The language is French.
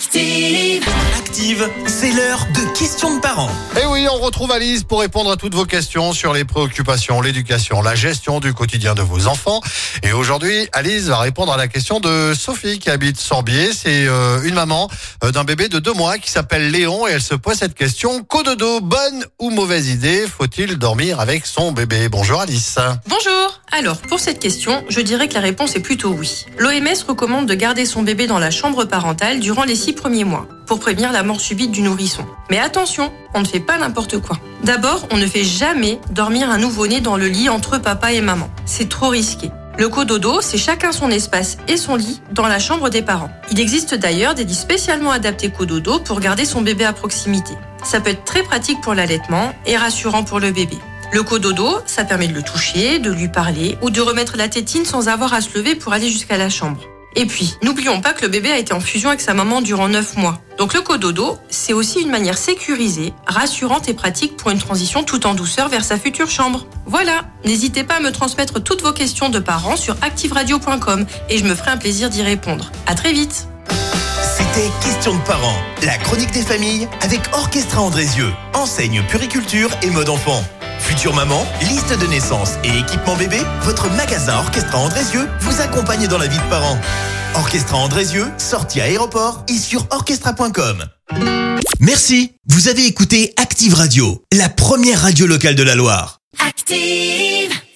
Active. Active, c'est l'heure de questions de parents. Et oui, on retrouve Alice pour répondre à toutes vos questions sur les préoccupations, l'éducation, la gestion du quotidien de vos enfants. Et aujourd'hui, Alice va répondre à la question de Sophie qui habite Sorbier. C'est euh, une maman euh, d'un bébé de deux mois qui s'appelle Léon et elle se pose cette question. Cododo, bonne ou mauvaise idée? Faut-il dormir avec son bébé? Bonjour Alice. Bonjour Alors, pour cette question, je dirais que la réponse est plutôt oui. L'OMS recommande de garder son bébé dans la chambre parentale durant les six premiers mois, pour prévenir la mort subite du nourrisson. Mais attention, on ne fait pas n'importe quoi. D'abord, on ne fait jamais dormir un nouveau-né dans le lit entre papa et maman. C'est trop risqué. Le cododo, c'est chacun son espace et son lit dans la chambre des parents. Il existe d'ailleurs des lits spécialement adaptés cododo pour garder son bébé à proximité. Ça peut être très pratique pour l'allaitement et rassurant pour le bébé. Le cododo, ça permet de le toucher, de lui parler ou de remettre la tétine sans avoir à se lever pour aller jusqu'à la chambre. Et puis, n'oublions pas que le bébé a été en fusion avec sa maman durant 9 mois. Donc le cododo, c'est aussi une manière sécurisée, rassurante et pratique pour une transition tout en douceur vers sa future chambre. Voilà, n'hésitez pas à me transmettre toutes vos questions de parents sur activeradio.com et je me ferai un plaisir d'y répondre. À très vite C'était Questions de parents, la chronique des familles avec Orchestra Andrézieux, enseigne puriculture et mode enfant. Future maman, liste de naissance et équipement bébé, votre magasin Orchestra Andrézieux vous accompagne dans la vie de parents. Orchestra Andrézieux, sortie à aéroport et sur orchestra.com. Merci, vous avez écouté Active Radio, la première radio locale de la Loire. Active.